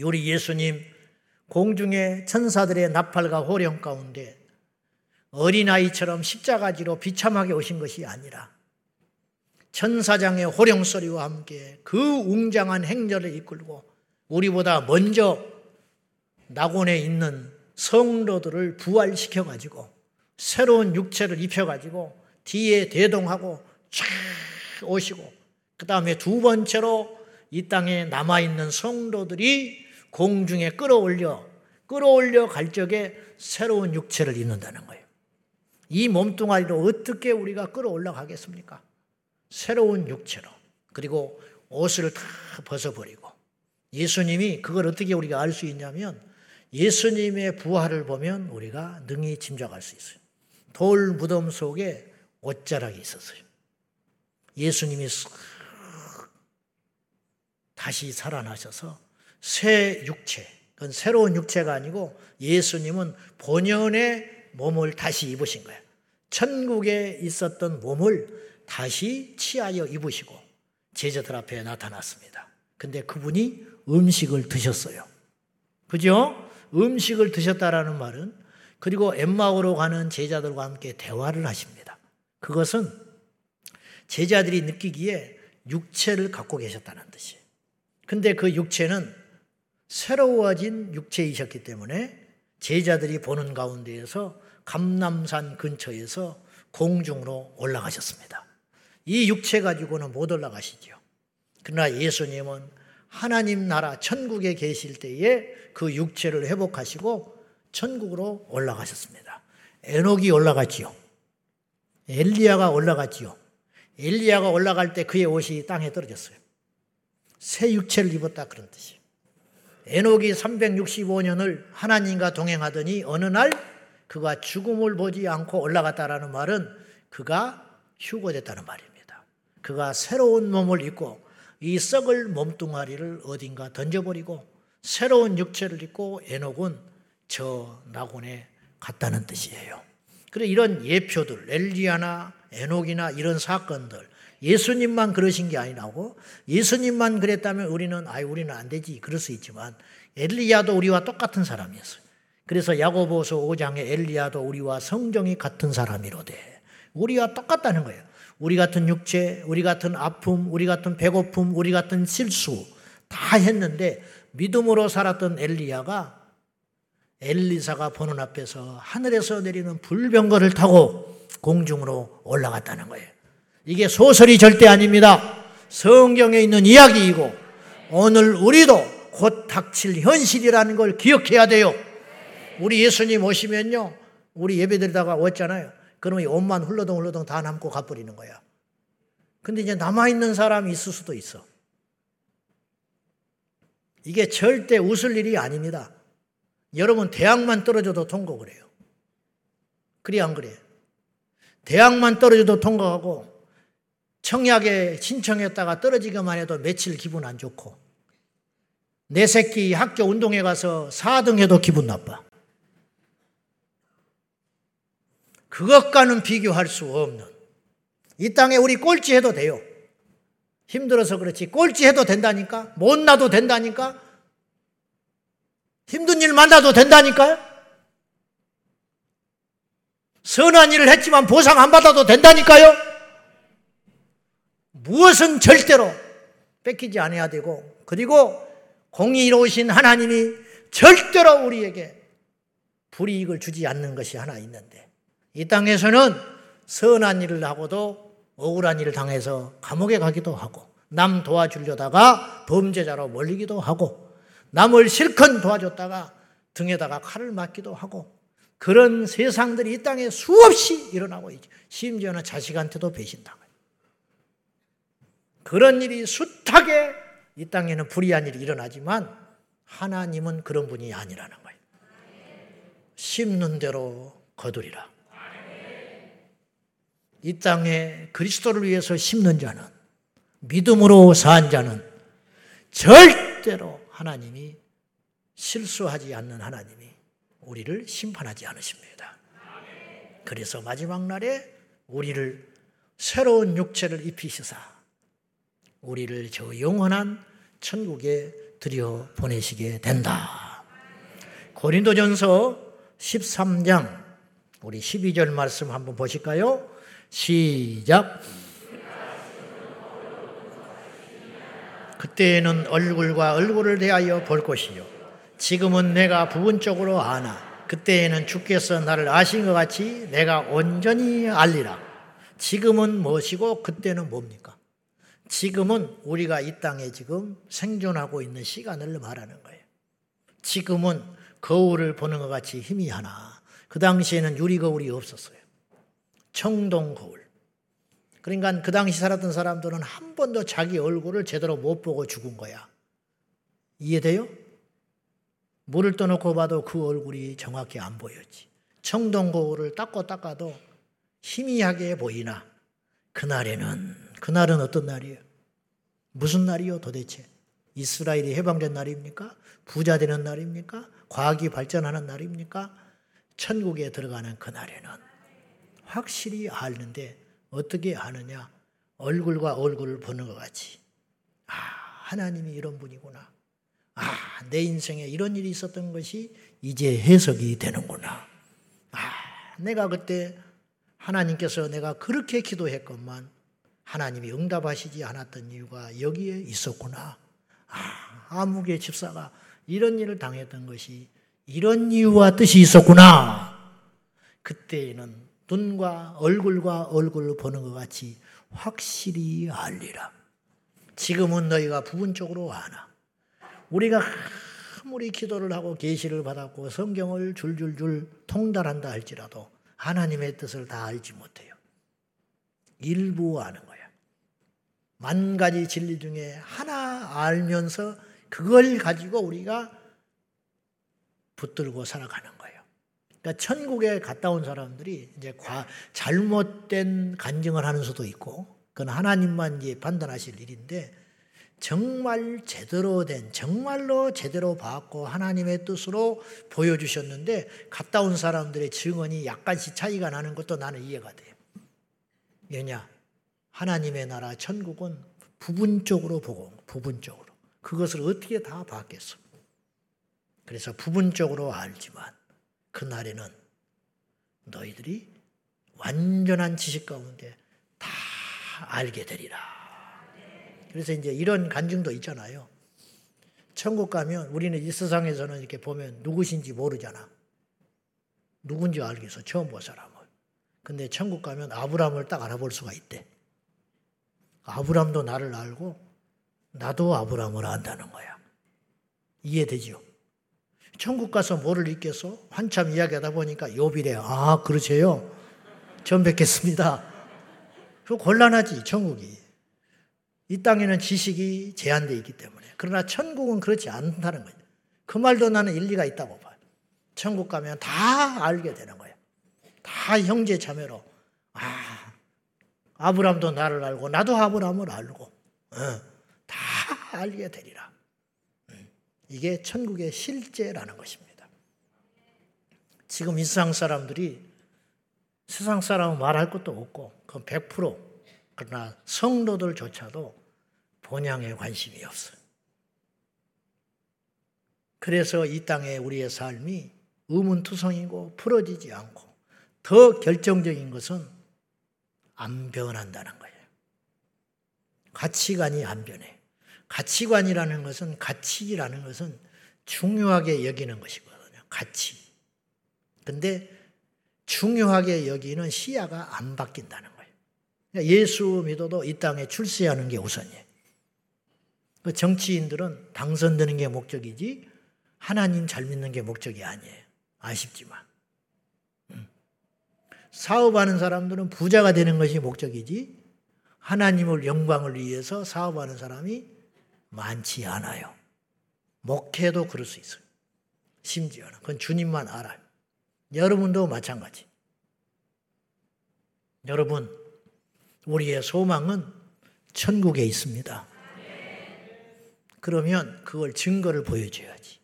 우리 예수님 공중의 천사들의 나팔과 호령 가운데 어린아이처럼 십자가지로 비참하게 오신 것이 아니라 천사장의 호령 소리와 함께 그 웅장한 행렬을 이끌고 우리보다 먼저 낙원에 있는 성도들을 부활시켜 가지고 새로운 육체를 입혀 가지고 뒤에 대동하고 쫙 오시고 그 다음에 두 번째로 이 땅에 남아 있는 성도들이 공중에 끌어올려 끌어올려 갈 적에 새로운 육체를 입는다는 거예요. 이 몸뚱아리로 어떻게 우리가 끌어올라 가겠습니까? 새로운 육체로 그리고 옷을 다 벗어버리고 예수님이 그걸 어떻게 우리가 알 수 있냐면 예수님의 부활을 보면 우리가 능히 짐작할 수 있어요. 돌 무덤 속에 옷자락이 있었어요. 예수님이 다시 살아나셔서 새 육체, 그건 새로운 육체가 아니고 예수님은 본연의 몸을 다시 입으신 거예요. 천국에 있었던 몸을 다시 치하여 입으시고 제자들 앞에 나타났습니다. 근데 그분이 음식을 드셨어요. 그죠? 음식을 드셨다라는 말은 그리고 엠마오로 가는 제자들과 함께 대화를 하십니다. 그것은 제자들이 느끼기에 육체를 갖고 계셨다는 뜻이에요. 근데 그 육체는 새로워진 육체이셨기 때문에 제자들이 보는 가운데에서 감남산 근처에서 공중으로 올라가셨습니다. 이 육체 가지고는 못 올라가시죠. 그러나 예수님은 하나님 나라 천국에 계실 때에 그 육체를 회복하시고 천국으로 올라가셨습니다. 에녹이 올라갔지요. 엘리야가 올라갔지요. 엘리야가 올라갈 때 그의 옷이 땅에 떨어졌어요. 새 육체를 입었다 그런 뜻이에요. 에녹이 365년을 하나님과 동행하더니 어느 날 그가 죽음을 보지 않고 올라갔다라는 말은 그가 휴고됐다는 말입니다. 그가 새로운 몸을 입고 이 썩을 몸뚱아리를 어딘가 던져버리고 새로운 육체를 입고 에녹은 저 낙원에 갔다는 뜻이에요. 그래 이런 예표들 엘리야나 에녹이나 이런 사건들 예수님만 그러신 게 아니라고 예수님만 그랬다면 우리는 아이 우리는 안 되지 그럴 수 있지만 엘리야도 우리와 똑같은 사람이었어요. 그래서 야고보서 5장에 엘리야도 우리와 성정이 같은 사람이로되 우리와 똑같다는 거예요. 우리 같은 육체, 우리 같은 아픔, 우리 같은 배고픔, 우리 같은 실수 다 했는데 믿음으로 살았던 엘리야가 엘리사가 보는 앞에서 하늘에서 내리는 불병거를 타고 공중으로 올라갔다는 거예요. 이게 소설이 절대 아닙니다. 성경에 있는 이야기이고 오늘 우리도 곧 닥칠 현실이라는 걸 기억해야 돼요. 우리 예수님 오시면요. 우리 예배드리다가 왔잖아요. 그러면 옷만 흘러덩 흘러덩 다 남고 가버리는 거야. 근데 이제 남아있는 사람이 있을 수도 있어. 이게 절대 웃을 일이 아닙니다. 여러분, 대학만 떨어져도 통과 그래요. 그래, 안 그래? 대학만 떨어져도 통과하고, 청약에 신청했다가 떨어지기만 해도 며칠 기분 안 좋고, 내 새끼 학교 운동회 가서 4등 해도 기분 나빠. 그것과는 비교할 수 없는 이 땅에 우리 꼴찌 해도 돼요. 힘들어서 그렇지. 꼴찌 해도 된다니까. 못 나도 된다니까. 힘든 일 만나도 된다니까요. 선한 일을 했지만 보상 안 받아도 된다니까요. 무엇은 절대로 뺏기지 않아야 되고 그리고 공의로우신 하나님이 절대로 우리에게 불이익을 주지 않는 것이 하나 있는데 이 땅에서는 선한 일을 하고도 억울한 일을 당해서 감옥에 가기도 하고 남 도와주려다가 범죄자로 몰리기도 하고 남을 실컷 도와줬다가 등에다가 칼을 맞기도 하고 그런 세상들이 이 땅에 수없이 일어나고 있죠. 심지어는 자식한테도 배신당해요. 그런 일이 숱하게 이 땅에는 불의한 일이 일어나지만 하나님은 그런 분이 아니라는 거예요. 심는 대로 거두리라. 이 땅에 그리스도를 위해서 심는 자는 믿음으로 산 자는 절대로 하나님이 실수하지 않는 하나님이 우리를 심판하지 않으십니다. 그래서 마지막 날에 우리를 새로운 육체를 입히시사 우리를 저 영원한 천국에 들여 보내시게 된다. 고린도전서 13장 우리 12절 말씀 한번 보실까요? 시작. 그때에는 얼굴과 얼굴을 대하여 볼 것이요. 지금은 내가 부분적으로 아나. 그때에는 주께서 나를 아신 것 같이 내가 온전히 알리라. 지금은 무엇이고 그때는 뭡니까? 지금은 우리가 이 땅에 지금 생존하고 있는 시간을 말하는 거예요. 지금은 거울을 보는 것 같이 힘이 하나. 그 당시에는 유리 거울이 없었어요. 청동 거울. 그러니까 그 당시 살았던 사람들은 한 번도 자기 얼굴을 제대로 못 보고 죽은 거야. 이해돼요? 물을 떠놓고 봐도 그 얼굴이 정확히 안 보였지. 청동 거울을 닦고 닦아도 희미하게 보이나 그날에는 그날은 어떤 날이에요? 무슨 날이요 도대체? 이스라엘이 해방된 날입니까? 부자 되는 날입니까? 과학이 발전하는 날입니까? 천국에 들어가는 그날에는 확실히 아는데 어떻게 아느냐? 얼굴과 얼굴을 보는 것 같이. 아, 하나님이 이런 분이구나. 아, 내 인생에 이런 일이 있었던 것이 이제 해석이 되는구나. 아, 내가 그때 하나님께서 내가 그렇게 기도했건만 하나님이 응답하시지 않았던 이유가 여기에 있었구나. 아, 아무개 집사가 이런 일을 당했던 것이 이런 이유와 뜻이 있었구나. 그때에는 눈과 얼굴과 얼굴을 보는 것 같이 확실히 알리라. 지금은 너희가 부분적으로 아나. 우리가 아무리 기도를 하고 계시를 받았고 성경을 줄줄줄 통달한다 할지라도 하나님의 뜻을 다 알지 못해요. 일부 아는 거야. 만 가지 진리 중에 하나 알면서 그걸 가지고 우리가 붙들고 살아가는 거예요. 그러니까 천국에 갔다 온 사람들이 이제 과, 잘못된 간증을 하는 수도 있고, 그건 하나님만 이제 판단하실 일인데, 정말 제대로 된, 정말로 제대로 봤고 하나님의 뜻으로 보여주셨는데, 갔다 온 사람들의 증언이 약간씩 차이가 나는 것도 나는 이해가 돼요. 왜냐? 하나님의 나라 천국은 부분적으로 보고, 부분적으로. 그것을 어떻게 다 봤겠어? 그래서 부분적으로 알지만 그날에는 너희들이 완전한 지식 가운데 다 알게 되리라. 그래서 이제 이런 간증도 있잖아요. 천국 가면 우리는 이 세상에서는 이렇게 보면 누구신지 모르잖아. 누군지 알겠어. 처음 본 사람을. 근데 천국 가면 아브라함을 딱 알아볼 수가 있대. 아브라함도 나를 알고 나도 아브라함을 안다는 거야. 이해되죠? 천국 가서 뭐를 읽겠어? 한참 이야기하다 보니까 요비래. 아, 그러세요? 전 뵙겠습니다. 그 곤란하지, 천국이. 이 땅에는 지식이 제한되어 있기 때문에. 그러나 천국은 그렇지 않다는 거예요. 그 말도 나는 일리가 있다고 봐요. 천국 가면 다 알게 되는 거예요. 다 형제 자매로. 아, 아브람도 나를 알고, 나도 아브람을 알고, 어, 다 알게 되리라. 이게 천국의 실제라는 것입니다. 지금 이 세상 사람들이 세상 사람은 말할 것도 없고 그건 100% 그러나 성도들조차도 본향에 관심이 없어요. 그래서 이 땅에 우리의 삶이 의문투성이고 풀어지지 않고 더 결정적인 것은 안 변한다는 거예요. 가치관이 안 변해. 가치관이라는 것은 가치라는 것은 중요하게 여기는 것이거든요. 가치. 근데 중요하게 여기는 시야가 안 바뀐다는 거예요. 그러니까 예수 믿어도 이 땅에 출세하는 게 우선이에요. 그 정치인들은 당선되는 게 목적이지 하나님 잘 믿는 게 목적이 아니에요. 아쉽지만. 음. 사업하는 사람들은 부자가 되는 것이 목적이지 하나님을 영광을 위해서 사업하는 사람이 많지 않아요. 목회도 그럴 수 있어요. 심지어는. 그건 주님만 알아요. 여러분도 마찬가지. 여러분, 우리의 소망은 천국에 있습니다. 그러면 그걸 증거를 보여줘야지.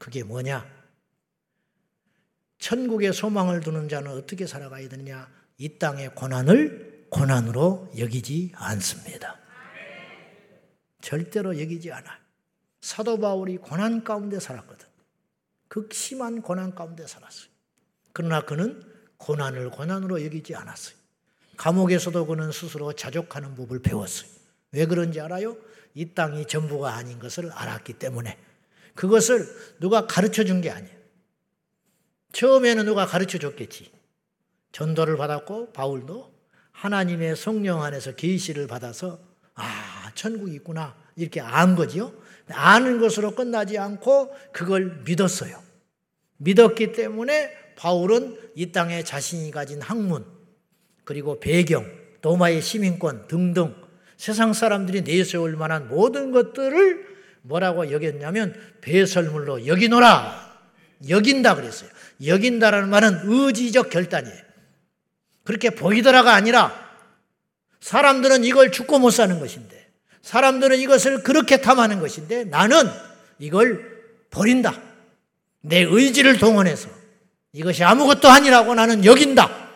그게 뭐냐? 천국의 소망을 두는 자는 어떻게 살아가야 되느냐? 이 땅의 고난을 고난으로 여기지 않습니다. 절대로 여기지 않아요. 사도 바울이 고난 가운데 살았거든. 극심한 고난 가운데 살았어요. 그러나 그는 고난을 고난으로 여기지 않았어요. 감옥에서도 그는 스스로 자족하는 법을 배웠어요. 왜 그런지 알아요? 이 땅이 전부가 아닌 것을 알았기 때문에. 그것을 누가 가르쳐 준 게 아니에요. 처음에는 누가 가르쳐 줬겠지. 전도를 받았고 바울도 하나님의 성령 안에서 계시를 받아서 아 천국이 있구나 이렇게 안 거지요. 아는 것으로 끝나지 않고 그걸 믿었어요. 믿었기 때문에 바울은 이 땅에 자신이 가진 학문 그리고 배경, 도마의 시민권 등등 세상 사람들이 내세울 만한 모든 것들을 뭐라고 여겼냐면 배설물로 여기노라 여긴다 그랬어요. 여긴다라는 말은 의지적 결단이에요. 그렇게 보이더라가 아니라 사람들은 이걸 죽고 못 사는 것인데 사람들은 이것을 그렇게 탐하는 것인데 나는 이걸 버린다. 내 의지를 동원해서 이것이 아무것도 아니라고 나는 여긴다.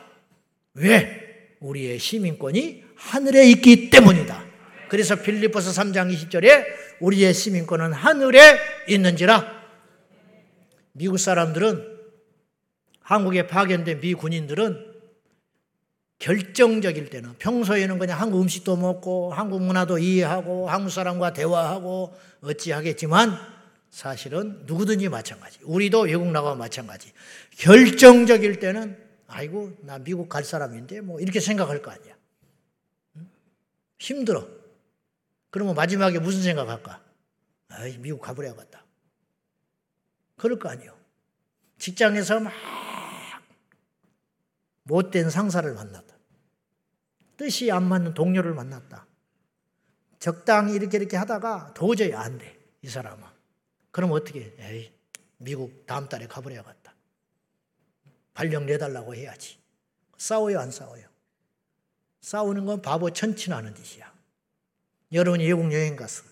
왜? 우리의 시민권이 하늘에 있기 때문이다. 그래서 필리포스 3장 20절에 우리의 시민권은 하늘에 있는지라 미국 사람들은 한국에 파견된 미 군인들은 결정적일 때는 평소에는 그냥 한국 음식도 먹고 한국 문화도 이해하고 한국 사람과 대화하고 어찌하겠지만 사실은 누구든지 마찬가지. 우리도 외국 나가고 마찬가지. 결정적일 때는 아이고 나 미국 갈 사람인데 뭐 이렇게 생각할 거 아니야. 힘들어. 그러면 마지막에 무슨 생각할까? 아이 미국 가버려야겠다. 그럴 거 아니요. 직장에서 막 못된 상사를 만났다. 뜻이 안 맞는 동료를 만났다. 적당히 이렇게 이렇게 하다가 도저히 안 돼. 이 사람은. 그럼 어떻게? 에이, 미국 다음 달에 가버려야겠다. 발령 내달라고 해야지. 싸워요, 안 싸워요? 싸우는 건 바보 천친하는 짓이야. 여러분이 외국 여행 갔어.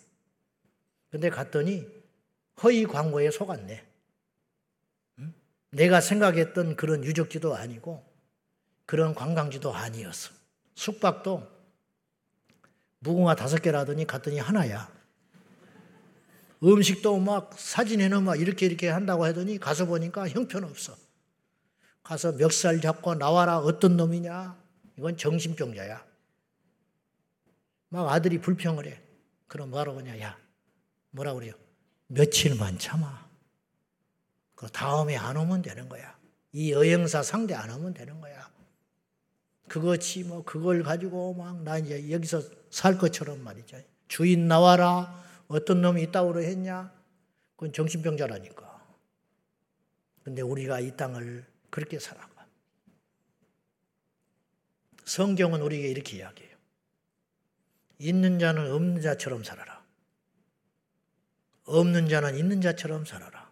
근데 갔더니 허위 광고에 속았네. 응? 내가 생각했던 그런 유적지도 아니고 그런 관광지도 아니었어. 숙박도 무궁화 다섯 개라더니 갔더니 하나야. 음식도 막 사진에는 막 이렇게 이렇게 한다고 하더니 가서 보니까 형편없어. 가서 멱살 잡고 나와라 어떤 놈이냐? 이건 정신병자야. 막 아들이 불평을 해. 그럼 뭐라고 하냐? 야, 뭐라 그래요? 며칠만 참아. 그 다음에 안 오면 되는 거야. 이 여행사 상대 안 하면 되는 거야. 그것이 뭐 그걸 가지고 막 나 이제 여기서 살 것처럼 말이죠. 주인 나와라. 어떤 놈이 있다고 했냐? 그건 정신병자라니까. 근데 우리가 이 땅을 그렇게 살아가. 성경은 우리에게 이렇게 이야기해요. 있는 자는 없는 자처럼 살아라. 없는 자는 있는 자처럼 살아라.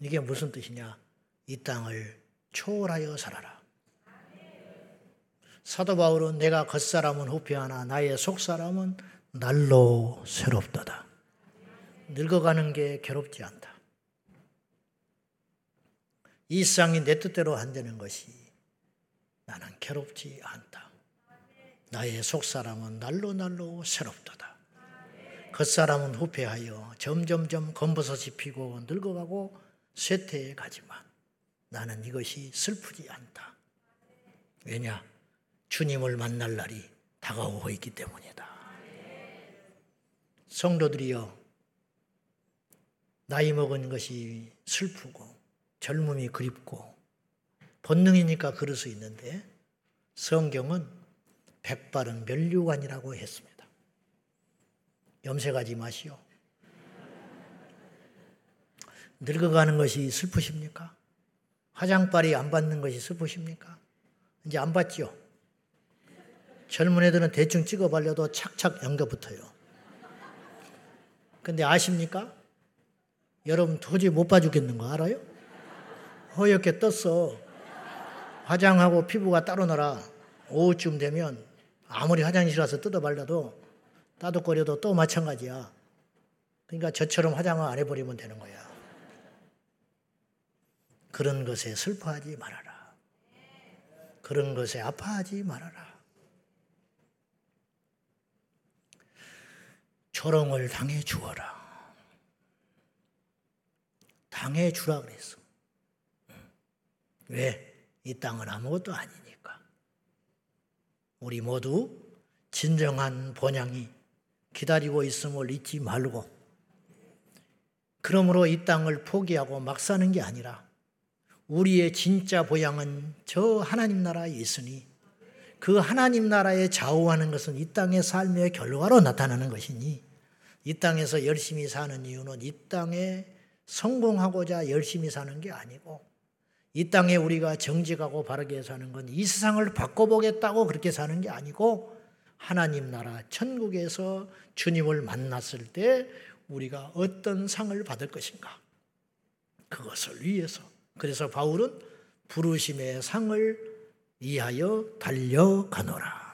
이게 무슨 뜻이냐? 이 땅을 초월하여 살아라. 사도 바울은 내가 겉사람은 후피하나 나의 속사람은 날로 새롭도다. 늙어가는 게 괴롭지 않다. 이 세상이 내 뜻대로 안 되는 것이 나는 괴롭지 않다. 나의 속사람은 날로 날로 새롭도다. 겉사람은 후패하여 점점점 검버섯이 피고 늙어가고 쇠퇴해 가지만 나는 이것이 슬프지 않다. 왜냐? 주님을 만날 날이 다가오고 있기 때문이다. 성도들이여, 나이 먹은 것이 슬프고 젊음이 그립고 본능이니까 그럴 수 있는데 성경은 백발은 멸류관이라고 했습니다. 염색하지 마시오. 늙어가는 것이 슬프십니까? 화장빨이 안 받는 것이 슬프십니까? 이제 안 받죠? 젊은 애들은 대충 찍어 발려도 착착 연겨 붙어요. 근데 아십니까? 여러분 도저히 못 봐주겠는 거 알아요? 허옇게 떴어. 화장하고 피부가 따로 나라. 오후쯤 되면 아무리 화장실 가서 뜯어 발라도 따뜻거려도 또 마찬가지야. 그러니까 저처럼 화장을 안 해버리면 되는 거야. 그런 것에 슬퍼하지 말아라. 그런 것에 아파하지 말아라. 조롱을 당해 주어라. 당해 주라 그랬어. 왜? 이 땅은 아무것도 아니니까. 우리 모두 진정한 본향이 기다리고 있음을 잊지 말고, 그러므로 이 땅을 포기하고 막 사는 게 아니라, 우리의 진짜 보양은 저 하나님 나라에 있으니, 그 하나님 나라에 좌우하는 것은 이 땅의 삶의 결과로 나타나는 것이니, 이 땅에서 열심히 사는 이유는 이 땅에 성공하고자 열심히 사는 게 아니고, 이 땅에 우리가 정직하고 바르게 사는 건 이 세상을 바꿔보겠다고 그렇게 사는 게 아니고 하나님 나라 천국에서 주님을 만났을 때 우리가 어떤 상을 받을 것인가? 그것을 위해서. 그래서 바울은 부르심의 상을 위하여 달려가노라.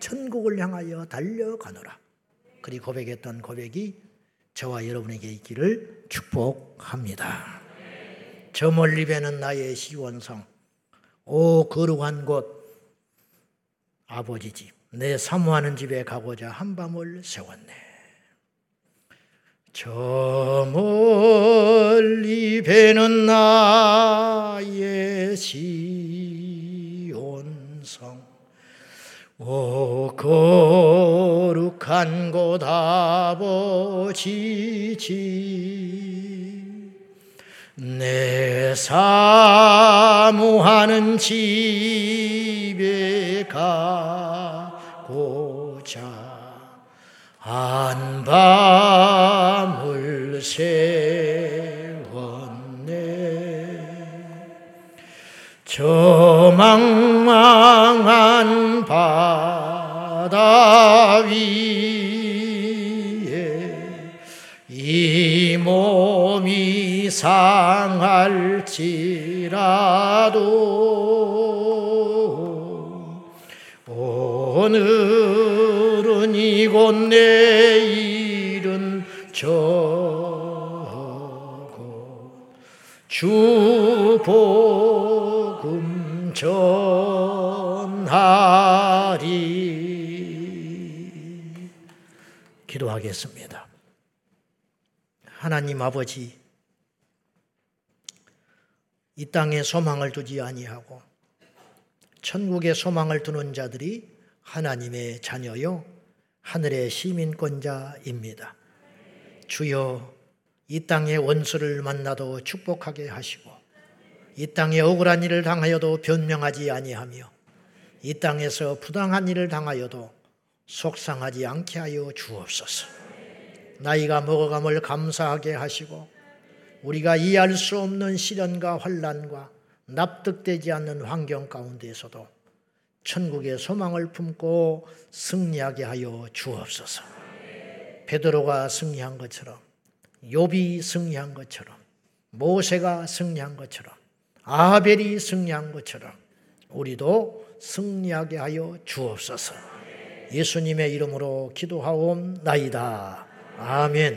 천국을 향하여 달려가노라 그리 고백했던 고백이 저와 여러분에게 있기를 축복합니다. 저 멀리 배는 나의 시원성 오 거룩한 곳 아버지 집 내 사모하는 집에 가고자 한밤을 세웠네 저 멀리 배는 나의 시온성 오 거룩한 곳 아버지 집내 사모하는 집에 가고자 한밤을 세 저 망망한 바다 위에 이 몸이 상할지라도 오늘은 이곳 내일은 저곳 주 복음 전하리 기도하겠습니다. 하나님 아버지 이 땅에 소망을 두지 아니하고 천국에 소망을 두는 자들이 하나님의 자녀요 하늘의 시민권자입니다. 주여 이 땅의 원수를 만나도 축복하게 하시고 이 땅에 억울한 일을 당하여도 변명하지 아니하며 이 땅에서 부당한 일을 당하여도 속상하지 않게 하여 주옵소서. 나이가 먹어감을 감사하게 하시고 우리가 이해할 수 없는 시련과 환란과 납득되지 않는 환경 가운데에서도 천국의 소망을 품고 승리하게 하여 주옵소서. 베드로가 승리한 것처럼 욥이 승리한 것처럼 모세가 승리한 것처럼 아벨이 승리한 것처럼 우리도 승리하게 하여 주옵소서. 예수님의 이름으로 기도하옵나이다. 아멘.